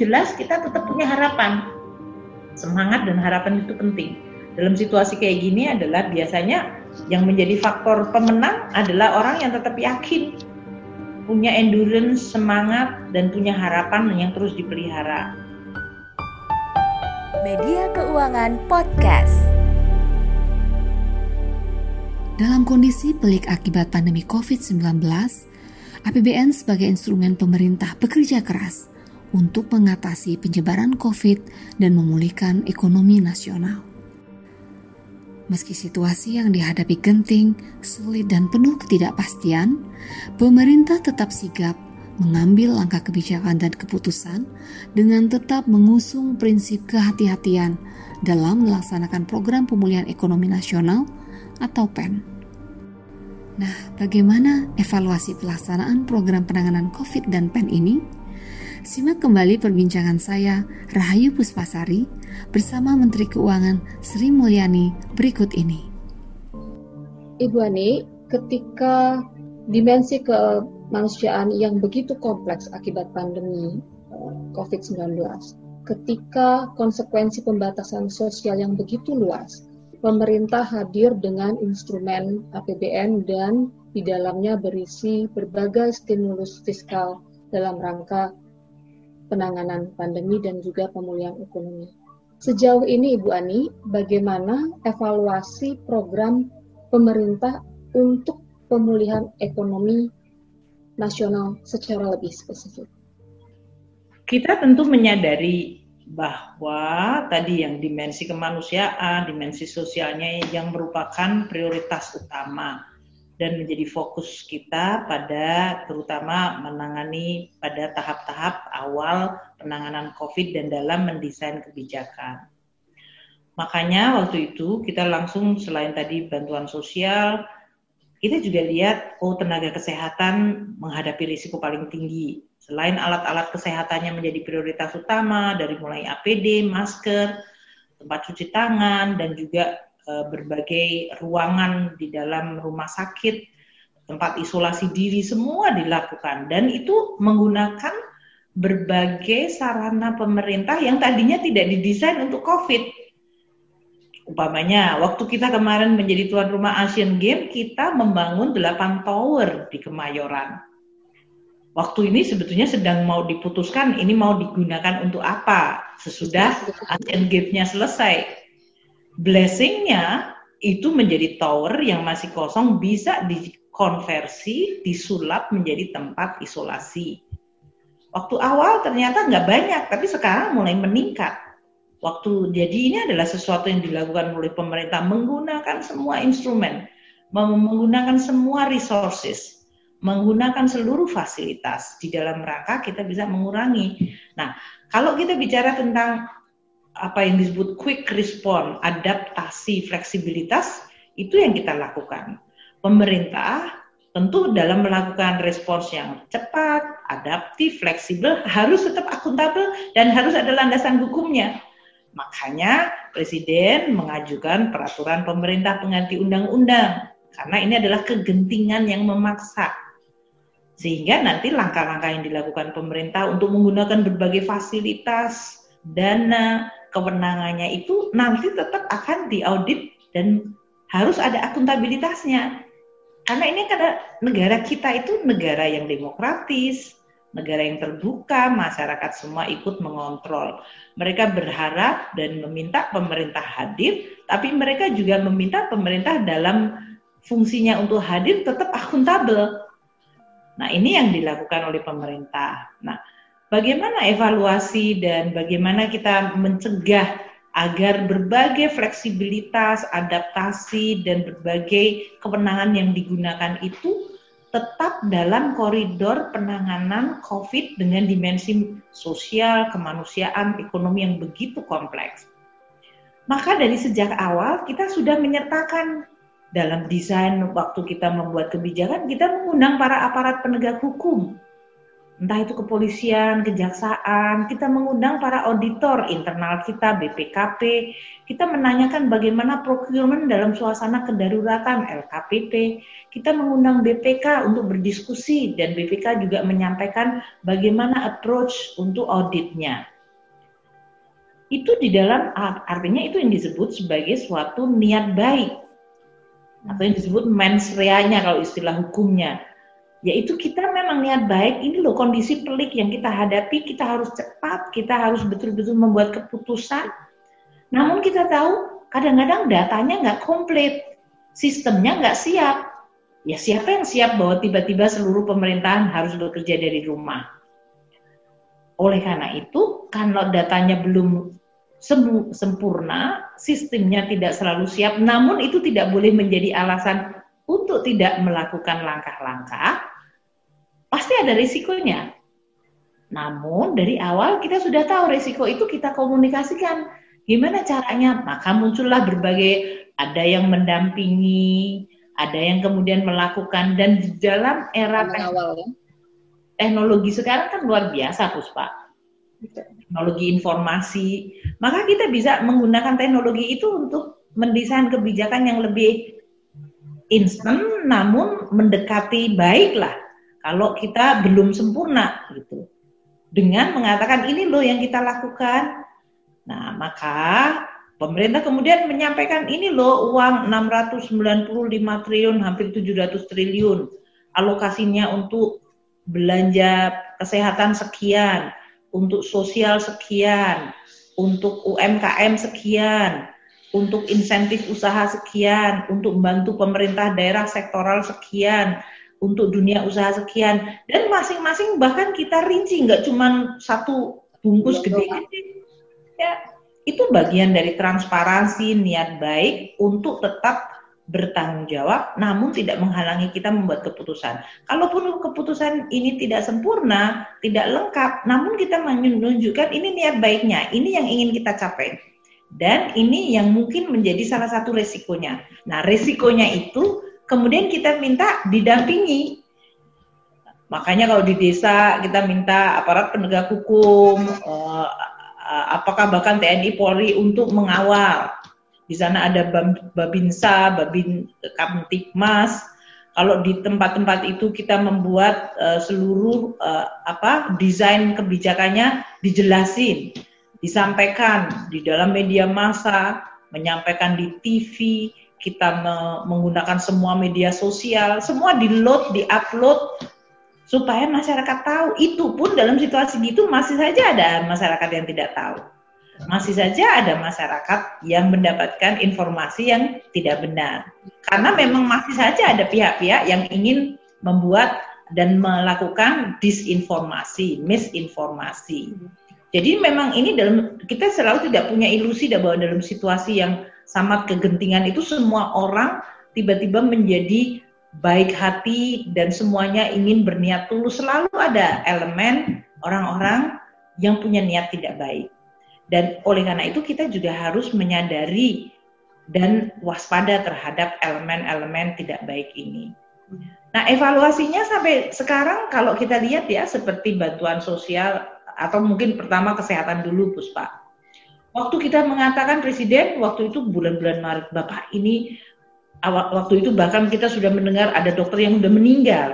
jelas kita tetap punya harapan. Semangat dan harapan itu penting. Dalam situasi kayak gini adalah biasanya yang menjadi faktor pemenang adalah orang yang tetap yakin, punya endurance, semangat, dan punya harapan yang terus dipelihara. Media Keuangan Podcast. Dalam kondisi pelik akibat pandemi COVID-19, APBN sebagai instrumen pemerintah bekerja keras untuk mengatasi penyebaran COVID dan memulihkan ekonomi nasional. Meski situasi yang dihadapi genting, sulit, dan penuh ketidakpastian, pemerintah tetap sigap mengambil langkah kebijakan dan keputusan dengan tetap mengusung prinsip kehati-hatian dalam melaksanakan program pemulihan ekonomi nasional atau PEN. Nah, bagaimana evaluasi pelaksanaan program penanganan COVID dan PEN ini? Simak kembali perbincangan saya, Rahayu Puspasari, bersama Menteri Keuangan Sri Mulyani berikut ini. Ibu Ani, ketika dimensi kemanusiaan yang begitu kompleks akibat pandemi eh, COVID-19, ketika konsekuensi pembatasan sosial yang begitu luas, pemerintah hadir dengan instrumen APBN dan di dalamnya berisi berbagai stimulus fiskal dalam rangka penanganan pandemi dan juga pemulihan ekonomi. Sejauh ini Ibu Ani, bagaimana evaluasi program pemerintah untuk pemulihan ekonomi nasional secara lebih spesifik? Kita tentu menyadari bahwa tadi yang dimensi kemanusiaan, dimensi sosialnya yang merupakan prioritas utama dan menjadi fokus kita pada terutama menangani pada tahap-tahap awal penanganan COVID dan dalam mendesain kebijakan. Makanya waktu itu kita langsung selain tadi bantuan sosial, kita juga lihat oh tenaga kesehatan menghadapi risiko paling tinggi. Selain alat-alat kesehatannya menjadi prioritas utama dari mulai APD, masker, tempat cuci tangan dan juga berbagai ruangan di dalam rumah sakit, tempat isolasi diri semua dilakukan dan itu menggunakan berbagai sarana pemerintah yang tadinya tidak didesain untuk COVID. Umpamanya, waktu kita kemarin menjadi tuan rumah Asian Games, kita membangun 8 tower di Kemayoran. Waktu ini sebetulnya sedang mau diputuskan ini mau digunakan untuk apa sesudah Asian Games-nya selesai blessingnya itu menjadi tower yang masih kosong bisa dikonversi, disulap menjadi tempat isolasi. Waktu awal ternyata nggak banyak, tapi sekarang mulai meningkat. Waktu jadi ini adalah sesuatu yang dilakukan oleh pemerintah menggunakan semua instrumen, menggunakan semua resources, menggunakan seluruh fasilitas di dalam rangka kita bisa mengurangi. Nah, kalau kita bicara tentang apa yang disebut quick response, adaptasi, fleksibilitas, itu yang kita lakukan. Pemerintah tentu dalam melakukan respons yang cepat, adaptif, fleksibel, harus tetap akuntabel dan harus ada landasan hukumnya. Makanya Presiden mengajukan peraturan pemerintah pengganti undang-undang karena ini adalah kegentingan yang memaksa. Sehingga nanti langkah-langkah yang dilakukan pemerintah untuk menggunakan berbagai fasilitas, dana, kewenangannya itu nanti tetap akan diaudit dan harus ada akuntabilitasnya. Karena ini karena negara kita itu negara yang demokratis, negara yang terbuka, masyarakat semua ikut mengontrol. Mereka berharap dan meminta pemerintah hadir, tapi mereka juga meminta pemerintah dalam fungsinya untuk hadir tetap akuntabel. Nah, ini yang dilakukan oleh pemerintah. Nah, bagaimana evaluasi dan bagaimana kita mencegah agar berbagai fleksibilitas, adaptasi, dan berbagai kewenangan yang digunakan itu tetap dalam koridor penanganan COVID dengan dimensi sosial, kemanusiaan, ekonomi yang begitu kompleks. Maka dari sejak awal kita sudah menyertakan dalam desain waktu kita membuat kebijakan, kita mengundang para aparat penegak hukum entah itu kepolisian, kejaksaan, kita mengundang para auditor internal kita, BPKP, kita menanyakan bagaimana procurement dalam suasana kedaruratan LKPP, kita mengundang BPK untuk berdiskusi dan BPK juga menyampaikan bagaimana approach untuk auditnya. Itu di dalam artinya itu yang disebut sebagai suatu niat baik. Atau yang disebut mens rea-nya kalau istilah hukumnya yaitu kita memang niat baik. Ini loh kondisi pelik yang kita hadapi. Kita harus cepat kita harus betul-betul membuat keputusan. Namun kita tahu kadang-kadang datanya nggak komplit. Sistemnya nggak siap. Ya siapa yang siap bahwa tiba-tiba seluruh pemerintahan harus bekerja dari rumah? Oleh karena itu kalau datanya belum sempurna sistemnya tidak selalu siap. Namun itu tidak boleh menjadi alasan untuk tidak melakukan langkah-langkah pasti ada risikonya. Namun dari awal kita sudah tahu risiko itu kita komunikasikan. Gimana caranya? Maka muncullah berbagai ada yang mendampingi, ada yang kemudian melakukan dan di dalam era teknologi, ya? teknologi sekarang kan luar biasa, Puspa. Teknologi informasi, maka kita bisa menggunakan teknologi itu untuk mendesain kebijakan yang lebih instan namun mendekati baiklah kalau kita belum sempurna gitu. Dengan mengatakan ini loh yang kita lakukan. Nah, maka pemerintah kemudian menyampaikan ini loh uang 695 triliun hampir 700 triliun alokasinya untuk belanja kesehatan sekian, untuk sosial sekian, untuk UMKM sekian, untuk insentif usaha sekian, untuk membantu pemerintah daerah sektoral sekian, untuk dunia usaha sekian. Dan masing-masing bahkan kita rinci nggak cuma satu bungkus gede-gede ya itu bagian dari transparansi niat baik untuk tetap bertanggung jawab namun tidak menghalangi kita membuat keputusan. Kalaupun keputusan ini tidak sempurna tidak lengkap namun kita menunjukkan ini niat baiknya ini yang ingin kita capai. Dan ini yang mungkin menjadi salah satu resikonya. Nah resikonya itu kemudian kita minta didampingi. Makanya kalau di desa kita minta aparat penegak hukum, uh, apakah bahkan TNI Polri untuk mengawal. Di sana ada Babinsa, Babin Kamtipmas. Kalau di tempat-tempat itu kita membuat uh, seluruh uh, apa desain kebijakannya dijelasin, disampaikan di dalam media massa, menyampaikan di TV, kita menggunakan semua media sosial, semua di-load, di-upload supaya masyarakat tahu. Itu pun dalam situasi gitu masih saja ada masyarakat yang tidak tahu. Masih saja ada masyarakat yang mendapatkan informasi yang tidak benar. Karena memang masih saja ada pihak-pihak yang ingin membuat dan melakukan disinformasi, misinformasi. Jadi memang ini dalam kita selalu tidak punya ilusi bahwa dalam situasi yang sama kegentingan itu semua orang tiba-tiba menjadi baik hati dan semuanya ingin berniat tulus selalu ada elemen orang-orang yang punya niat tidak baik dan oleh karena itu kita juga harus menyadari dan waspada terhadap elemen-elemen tidak baik ini. Nah, evaluasinya sampai sekarang kalau kita lihat ya seperti bantuan sosial atau mungkin pertama kesehatan dulu Puspa. Waktu kita mengatakan presiden, waktu itu bulan-bulan Maret, Bapak ini waktu itu bahkan kita sudah mendengar ada dokter yang sudah meninggal.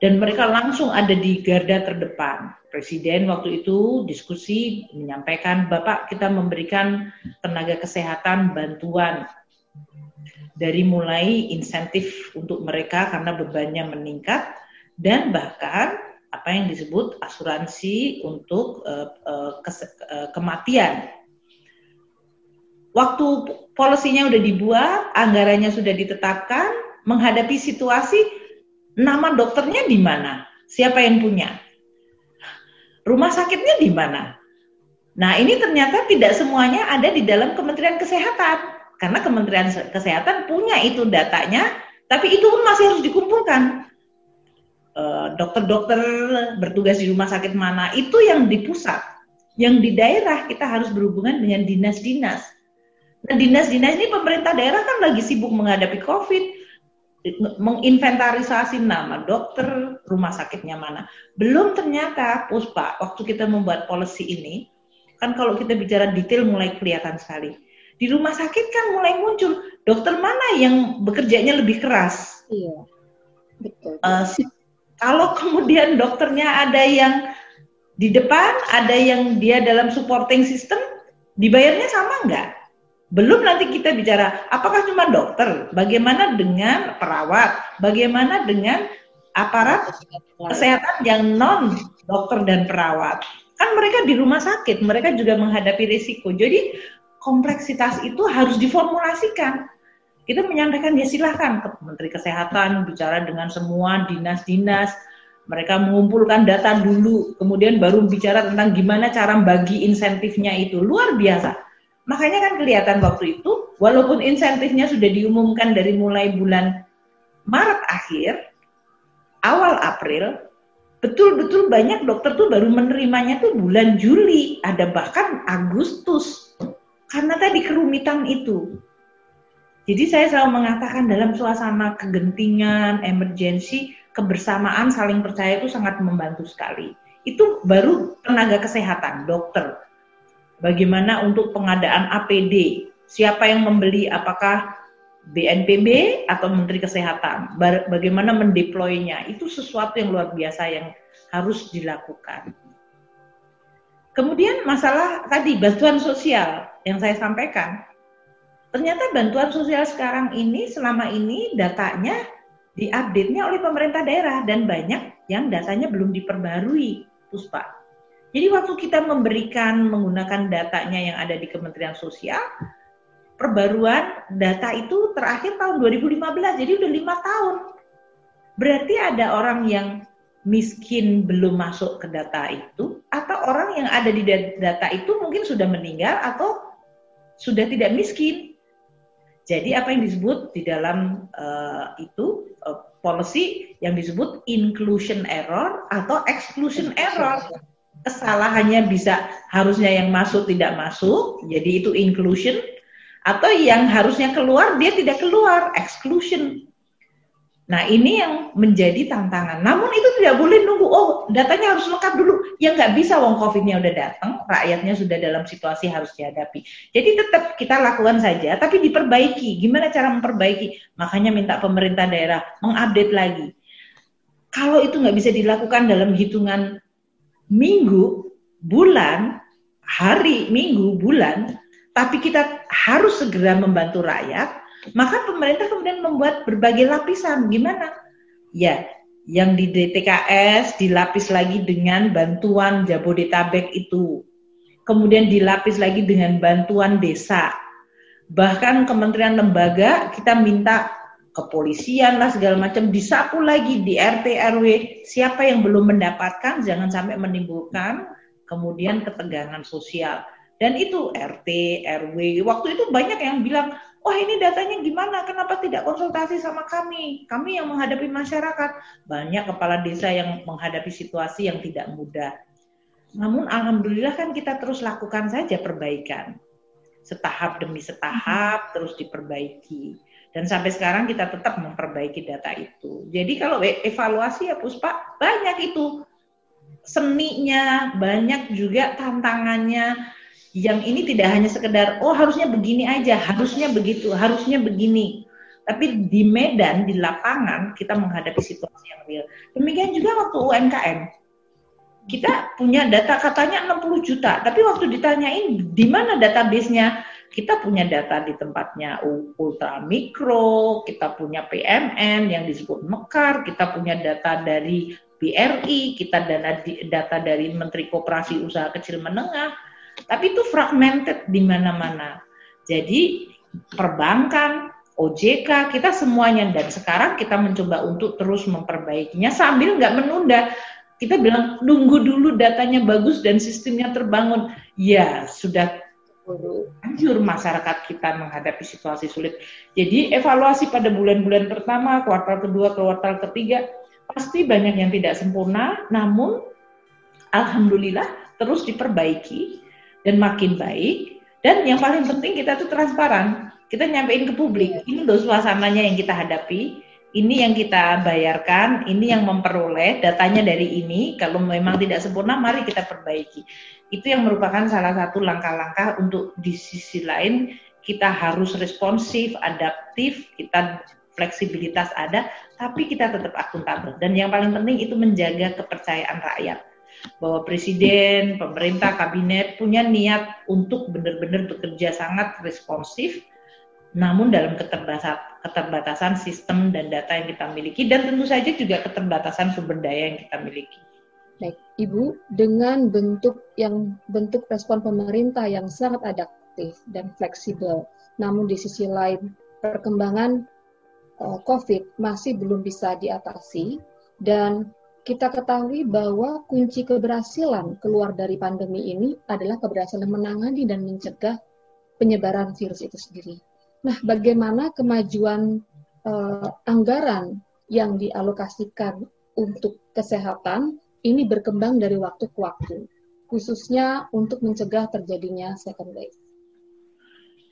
Dan mereka langsung ada di garda terdepan. Presiden waktu itu diskusi menyampaikan, Bapak kita memberikan tenaga kesehatan bantuan dari mulai insentif untuk mereka karena bebannya meningkat dan bahkan apa yang disebut asuransi untuk uh, uh, kes, uh, kematian. Waktu polisinya sudah dibuat, anggarannya sudah ditetapkan, menghadapi situasi nama dokternya di mana? Siapa yang punya? Rumah sakitnya di mana? Nah, ini ternyata tidak semuanya ada di dalam Kementerian Kesehatan. Karena Kementerian Kesehatan punya itu datanya, tapi itu pun masih harus dikumpulkan. Eh, dokter-dokter bertugas di rumah sakit mana itu yang di pusat yang di daerah kita harus berhubungan dengan dinas-dinas nah dinas-dinas ini pemerintah daerah kan lagi sibuk menghadapi covid menginventarisasi nama dokter, rumah sakitnya mana. Belum ternyata, Puspa, waktu kita membuat policy ini, kan kalau kita bicara detail mulai kelihatan sekali. Di rumah sakit kan mulai muncul dokter mana yang bekerjanya lebih keras. Iya, betul. Uh, kalau kemudian dokternya ada yang di depan, ada yang dia dalam supporting system, dibayarnya sama nggak? Belum nanti kita bicara apakah cuma dokter, bagaimana dengan perawat, bagaimana dengan aparat kesehatan yang non dokter dan perawat. Kan mereka di rumah sakit, mereka juga menghadapi risiko. Jadi kompleksitas itu harus diformulasikan. Kita menyampaikan ya silahkan ke Menteri Kesehatan bicara dengan semua dinas-dinas, mereka mengumpulkan data dulu, kemudian baru bicara tentang gimana cara bagi insentifnya itu. Luar biasa. Makanya kan kelihatan waktu itu, walaupun insentifnya sudah diumumkan dari mulai bulan Maret akhir, awal April, betul-betul banyak dokter tuh baru menerimanya tuh bulan Juli, ada bahkan Agustus. Karena tadi kerumitan itu. Jadi saya selalu mengatakan dalam suasana kegentingan, emergensi, kebersamaan, saling percaya itu sangat membantu sekali. Itu baru tenaga kesehatan, dokter, bagaimana untuk pengadaan APD, siapa yang membeli, apakah BNPB atau Menteri Kesehatan, bagaimana mendeploynya, itu sesuatu yang luar biasa yang harus dilakukan. Kemudian masalah tadi bantuan sosial yang saya sampaikan, ternyata bantuan sosial sekarang ini selama ini datanya diupdate-nya oleh pemerintah daerah dan banyak yang datanya belum diperbarui, Puspa. Jadi waktu kita memberikan menggunakan datanya yang ada di Kementerian Sosial, perbaruan data itu terakhir tahun 2015, jadi udah lima tahun. Berarti ada orang yang miskin belum masuk ke data itu, atau orang yang ada di data itu mungkin sudah meninggal atau sudah tidak miskin. Jadi apa yang disebut di dalam uh, itu uh, policy yang disebut inclusion error atau exclusion error kesalahannya bisa harusnya yang masuk tidak masuk, jadi itu inclusion, atau yang harusnya keluar dia tidak keluar, exclusion. Nah ini yang menjadi tantangan. Namun itu tidak boleh nunggu, oh datanya harus lengkap dulu. Ya nggak bisa, wong COVID-nya udah datang, rakyatnya sudah dalam situasi harus dihadapi. Jadi tetap kita lakukan saja, tapi diperbaiki. Gimana cara memperbaiki? Makanya minta pemerintah daerah mengupdate lagi. Kalau itu nggak bisa dilakukan dalam hitungan minggu, bulan, hari, minggu, bulan, tapi kita harus segera membantu rakyat, maka pemerintah kemudian membuat berbagai lapisan. Gimana? Ya, yang di DTKS dilapis lagi dengan bantuan Jabodetabek itu. Kemudian dilapis lagi dengan bantuan desa. Bahkan kementerian lembaga kita minta kepolisian lah segala macam disapu lagi di RT RW siapa yang belum mendapatkan jangan sampai menimbulkan kemudian ketegangan sosial dan itu RT RW waktu itu banyak yang bilang wah ini datanya gimana? Kenapa tidak konsultasi sama kami? Kami yang menghadapi masyarakat. Banyak kepala desa yang menghadapi situasi yang tidak mudah. Namun alhamdulillah kan kita terus lakukan saja perbaikan. Setahap demi setahap terus diperbaiki. Dan sampai sekarang kita tetap memperbaiki data itu. Jadi kalau e- evaluasi ya Puspa banyak itu. Seninya, banyak juga tantangannya yang ini tidak hanya sekedar oh harusnya begini aja, harusnya begitu, harusnya begini. Tapi di medan, di lapangan kita menghadapi situasi yang real. Demikian juga waktu UMKM. Kita punya data katanya 60 juta, tapi waktu ditanyain di mana database-nya kita punya data di tempatnya ultra mikro, kita punya PMN yang disebut Mekar, kita punya data dari BRI, kita dana data dari Menteri Koperasi Usaha Kecil Menengah, tapi itu fragmented di mana-mana. Jadi perbankan, OJK, kita semuanya dan sekarang kita mencoba untuk terus memperbaikinya sambil nggak menunda. Kita bilang nunggu dulu datanya bagus dan sistemnya terbangun. Ya sudah hancur masyarakat kita menghadapi situasi sulit. Jadi evaluasi pada bulan-bulan pertama, kuartal kedua, kuartal ketiga pasti banyak yang tidak sempurna, namun alhamdulillah terus diperbaiki dan makin baik. Dan yang paling penting kita tuh transparan. Kita nyampein ke publik, ini loh suasananya yang kita hadapi, ini yang kita bayarkan, ini yang memperoleh datanya dari ini. Kalau memang tidak sempurna, mari kita perbaiki. Itu yang merupakan salah satu langkah-langkah untuk di sisi lain kita harus responsif, adaptif, kita fleksibilitas ada, tapi kita tetap akuntabel. Dan yang paling penting itu menjaga kepercayaan rakyat bahwa presiden, pemerintah, kabinet punya niat untuk benar-benar bekerja sangat responsif, namun dalam keterbatasan, sistem dan data yang kita miliki dan tentu saja juga keterbatasan sumber daya yang kita miliki. Baik, Ibu, dengan bentuk yang bentuk respon pemerintah yang sangat adaptif dan fleksibel, namun di sisi lain perkembangan uh, COVID masih belum bisa diatasi dan kita ketahui bahwa kunci keberhasilan keluar dari pandemi ini adalah keberhasilan menangani dan mencegah penyebaran virus itu sendiri. Nah, bagaimana kemajuan uh, anggaran yang dialokasikan untuk kesehatan ini berkembang dari waktu ke waktu, khususnya untuk mencegah terjadinya second wave?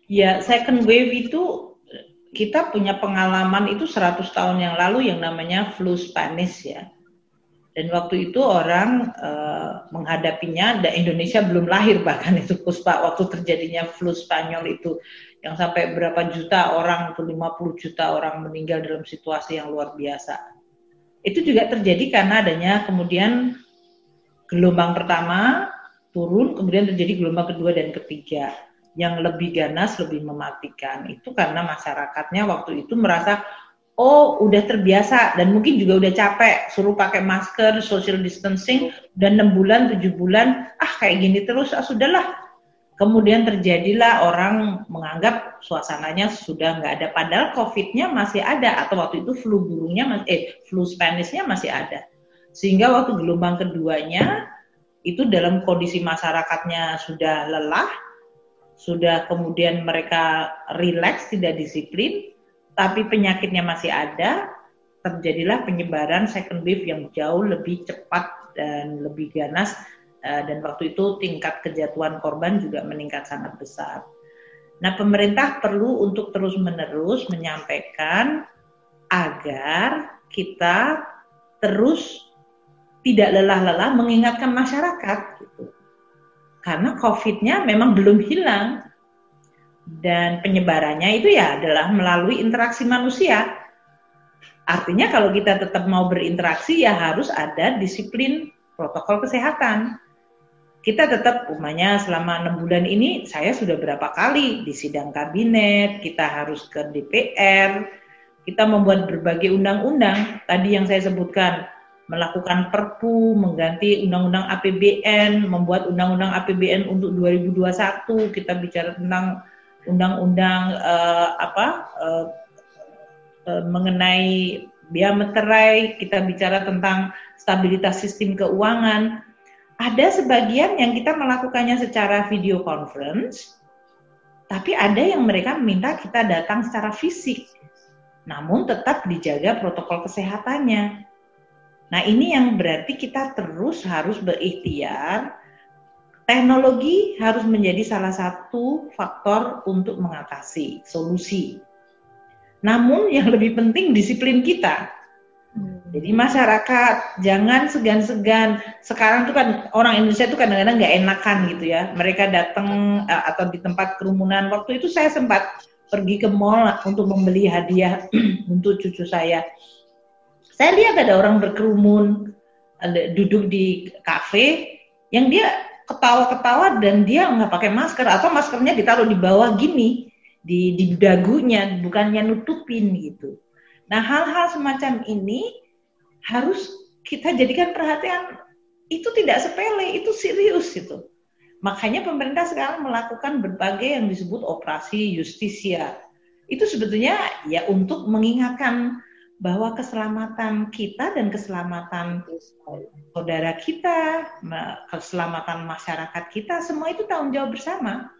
Ya, second wave itu kita punya pengalaman itu 100 tahun yang lalu yang namanya flu Spanish ya dan waktu itu orang uh, menghadapinya, dan Indonesia belum lahir bahkan itu Puspa waktu terjadinya flu Spanyol itu yang sampai berapa juta orang atau 50 juta orang meninggal dalam situasi yang luar biasa. Itu juga terjadi karena adanya kemudian gelombang pertama turun, kemudian terjadi gelombang kedua dan ketiga yang lebih ganas, lebih mematikan. Itu karena masyarakatnya waktu itu merasa oh udah terbiasa dan mungkin juga udah capek suruh pakai masker social distancing dan enam bulan tujuh bulan ah kayak gini terus ah sudahlah. Kemudian terjadilah orang menganggap suasananya sudah nggak ada padahal covidnya masih ada atau waktu itu flu burungnya eh flu Spanishnya masih ada. Sehingga waktu gelombang keduanya itu dalam kondisi masyarakatnya sudah lelah sudah kemudian mereka rileks tidak disiplin tapi penyakitnya masih ada, terjadilah penyebaran second wave yang jauh lebih cepat dan lebih ganas eh, dan waktu itu tingkat kejatuhan korban juga meningkat sangat besar. Nah, pemerintah perlu untuk terus-menerus menyampaikan agar kita terus tidak lelah-lelah mengingatkan masyarakat gitu. Karena COVID-nya memang belum hilang, dan penyebarannya itu ya adalah melalui interaksi manusia. Artinya kalau kita tetap mau berinteraksi ya harus ada disiplin protokol kesehatan. Kita tetap umumnya selama enam bulan ini saya sudah berapa kali di sidang kabinet, kita harus ke DPR, kita membuat berbagai undang-undang. Tadi yang saya sebutkan melakukan perpu, mengganti undang-undang APBN, membuat undang-undang APBN untuk 2021, kita bicara tentang undang-undang uh, apa uh, uh, mengenai biaya meterai, kita bicara tentang stabilitas sistem keuangan. Ada sebagian yang kita melakukannya secara video conference, tapi ada yang mereka minta kita datang secara fisik. Namun tetap dijaga protokol kesehatannya. Nah, ini yang berarti kita terus harus berikhtiar teknologi harus menjadi salah satu faktor untuk mengatasi solusi. Namun yang lebih penting disiplin kita. Hmm. Jadi masyarakat jangan segan-segan. Sekarang tuh kan orang Indonesia itu kadang-kadang nggak enakan gitu ya. Mereka datang uh, atau di tempat kerumunan. Waktu itu saya sempat pergi ke mall untuk membeli hadiah untuk cucu saya. Saya lihat ada orang berkerumun, duduk di kafe yang dia ketawa-ketawa dan dia nggak pakai masker atau maskernya ditaruh di bawah gini di di dagunya bukannya nutupin gitu. Nah hal-hal semacam ini harus kita jadikan perhatian itu tidak sepele itu serius itu. Makanya pemerintah sekarang melakukan berbagai yang disebut operasi justisia. Itu sebetulnya ya untuk mengingatkan bahwa keselamatan kita dan keselamatan saudara kita, keselamatan masyarakat kita, semua itu tanggung jawab bersama.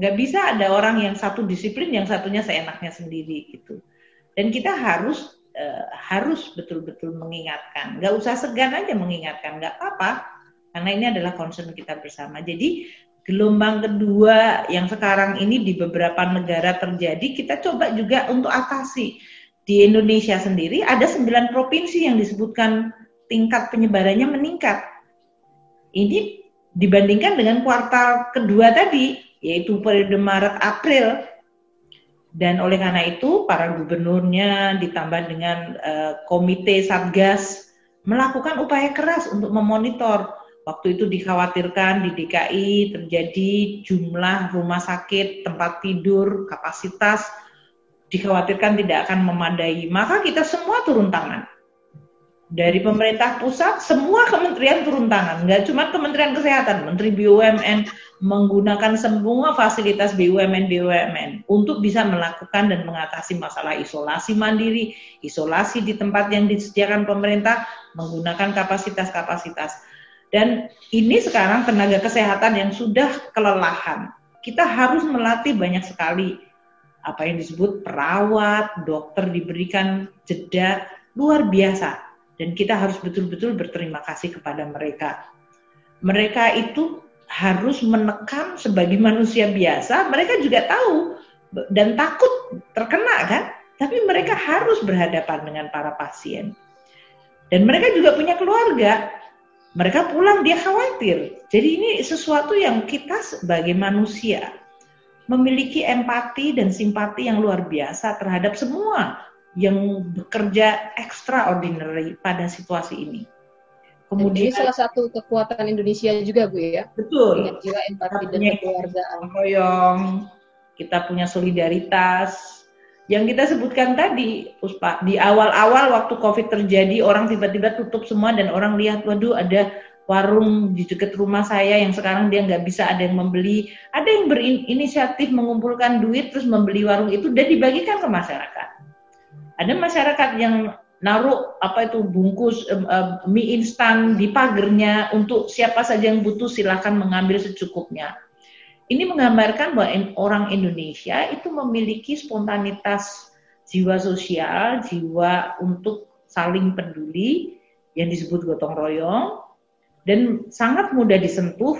Nggak bisa ada orang yang satu disiplin, yang satunya seenaknya sendiri gitu. Dan kita harus uh, harus betul-betul mengingatkan. Nggak usah segan aja mengingatkan, nggak apa-apa, karena ini adalah concern kita bersama. Jadi gelombang kedua yang sekarang ini di beberapa negara terjadi, kita coba juga untuk atasi di Indonesia sendiri ada sembilan provinsi yang disebutkan tingkat penyebarannya meningkat. Ini dibandingkan dengan kuartal kedua tadi, yaitu periode Maret April. Dan oleh karena itu, para gubernurnya ditambah dengan uh, komite Satgas melakukan upaya keras untuk memonitor. Waktu itu dikhawatirkan di DKI terjadi jumlah rumah sakit, tempat tidur, kapasitas dikhawatirkan tidak akan memadai. Maka kita semua turun tangan dari pemerintah pusat semua kementerian turun tangan, nggak cuma Kementerian Kesehatan, Menteri BUMN menggunakan semua fasilitas BUMN BUMN untuk bisa melakukan dan mengatasi masalah isolasi mandiri, isolasi di tempat yang disediakan pemerintah menggunakan kapasitas-kapasitas. Dan ini sekarang tenaga kesehatan yang sudah kelelahan, kita harus melatih banyak sekali apa yang disebut perawat, dokter diberikan jeda luar biasa dan kita harus betul-betul berterima kasih kepada mereka. Mereka itu harus menekan sebagai manusia biasa, mereka juga tahu dan takut terkena kan, tapi mereka harus berhadapan dengan para pasien. Dan mereka juga punya keluarga. Mereka pulang dia khawatir. Jadi ini sesuatu yang kita sebagai manusia memiliki empati dan simpati yang luar biasa terhadap semua yang bekerja extraordinary pada situasi ini. Kemudian ini salah satu kekuatan Indonesia juga Bu ya. Betul. Dengan jiwa empati dan keluargaan. Royong, kita punya solidaritas. Yang kita sebutkan tadi, Puspa, di awal-awal waktu COVID terjadi, orang tiba-tiba tutup semua dan orang lihat, waduh ada warung di dekat rumah saya yang sekarang dia nggak bisa ada yang membeli. Ada yang berinisiatif mengumpulkan duit terus membeli warung itu dan dibagikan ke masyarakat ada masyarakat yang naruh apa itu bungkus uh, mie instan di pagernya untuk siapa saja yang butuh silahkan mengambil secukupnya. Ini menggambarkan bahwa orang Indonesia itu memiliki spontanitas jiwa sosial, jiwa untuk saling peduli yang disebut gotong royong dan sangat mudah disentuh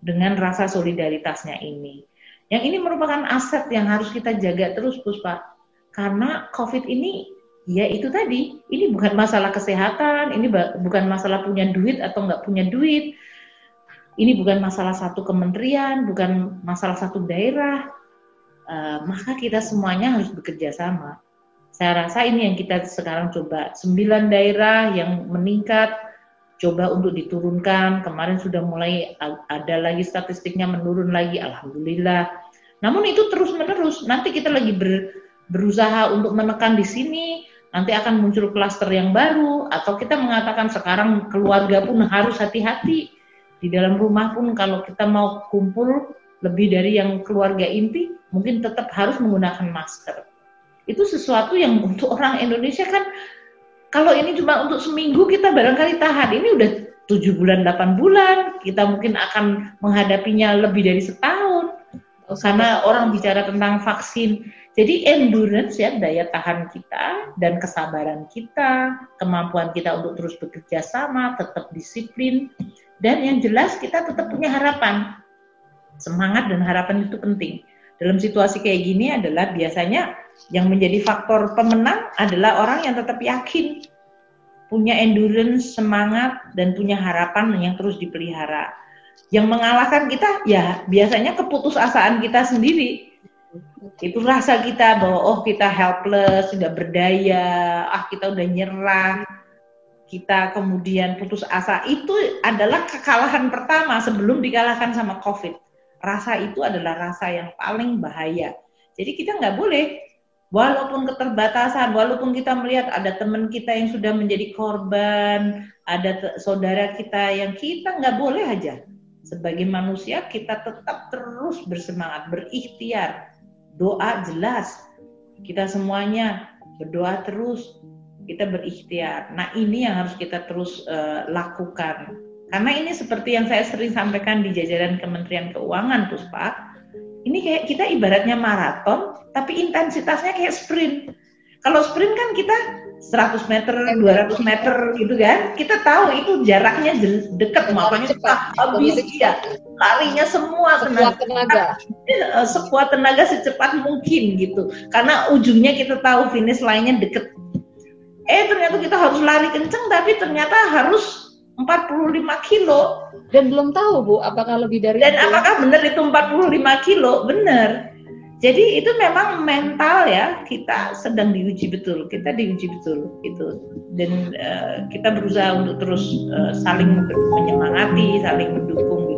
dengan rasa solidaritasnya ini. Yang ini merupakan aset yang harus kita jaga terus, Puspa. Karena COVID ini ya itu tadi, ini bukan masalah kesehatan, ini bukan masalah punya duit atau nggak punya duit, ini bukan masalah satu kementerian, bukan masalah satu daerah, uh, maka kita semuanya harus bekerja sama. Saya rasa ini yang kita sekarang coba, sembilan daerah yang meningkat, coba untuk diturunkan, kemarin sudah mulai ada lagi statistiknya menurun lagi, Alhamdulillah. Namun itu terus menerus, nanti kita lagi ber, berusaha untuk menekan di sini, nanti akan muncul klaster yang baru, atau kita mengatakan sekarang keluarga pun harus hati-hati. Di dalam rumah pun kalau kita mau kumpul lebih dari yang keluarga inti, mungkin tetap harus menggunakan masker. Itu sesuatu yang untuk orang Indonesia kan, kalau ini cuma untuk seminggu kita barangkali tahan. Ini udah tujuh bulan, 8 bulan, kita mungkin akan menghadapinya lebih dari setahun. Karena orang bicara tentang vaksin, jadi endurance ya daya tahan kita dan kesabaran kita, kemampuan kita untuk terus bekerja sama, tetap disiplin dan yang jelas kita tetap punya harapan. Semangat dan harapan itu penting. Dalam situasi kayak gini adalah biasanya yang menjadi faktor pemenang adalah orang yang tetap yakin, punya endurance, semangat dan punya harapan yang terus dipelihara. Yang mengalahkan kita ya biasanya keputusasaan kita sendiri itu rasa kita bahwa oh kita helpless, tidak berdaya, ah kita udah nyerah, kita kemudian putus asa. Itu adalah kekalahan pertama sebelum dikalahkan sama COVID. Rasa itu adalah rasa yang paling bahaya. Jadi kita nggak boleh, walaupun keterbatasan, walaupun kita melihat ada teman kita yang sudah menjadi korban, ada saudara kita yang kita nggak boleh aja. Sebagai manusia kita tetap terus bersemangat, berikhtiar, doa jelas. Kita semuanya berdoa terus. Kita berikhtiar. Nah ini yang harus kita terus uh, lakukan. Karena ini seperti yang saya sering sampaikan di jajaran Kementerian Keuangan Puspa ini kayak kita ibaratnya maraton tapi intensitasnya kayak sprint. Kalau sprint kan kita 100 meter, 200 meter gitu kan, kita tahu itu jaraknya dekat, makanya kita habis. Ya larinya semua sekuat tenaga, eh, sekuat tenaga secepat mungkin gitu, karena ujungnya kita tahu finish lainnya deket. Eh ternyata kita harus lari kenceng, tapi ternyata harus 45 kilo. Dan belum tahu Bu, apakah lebih dari Dan itu? apakah benar itu 45 kilo? Benar jadi itu memang mental ya kita sedang diuji betul, kita diuji betul gitu. Dan uh, kita berusaha untuk terus uh, saling menyemangati, saling mendukung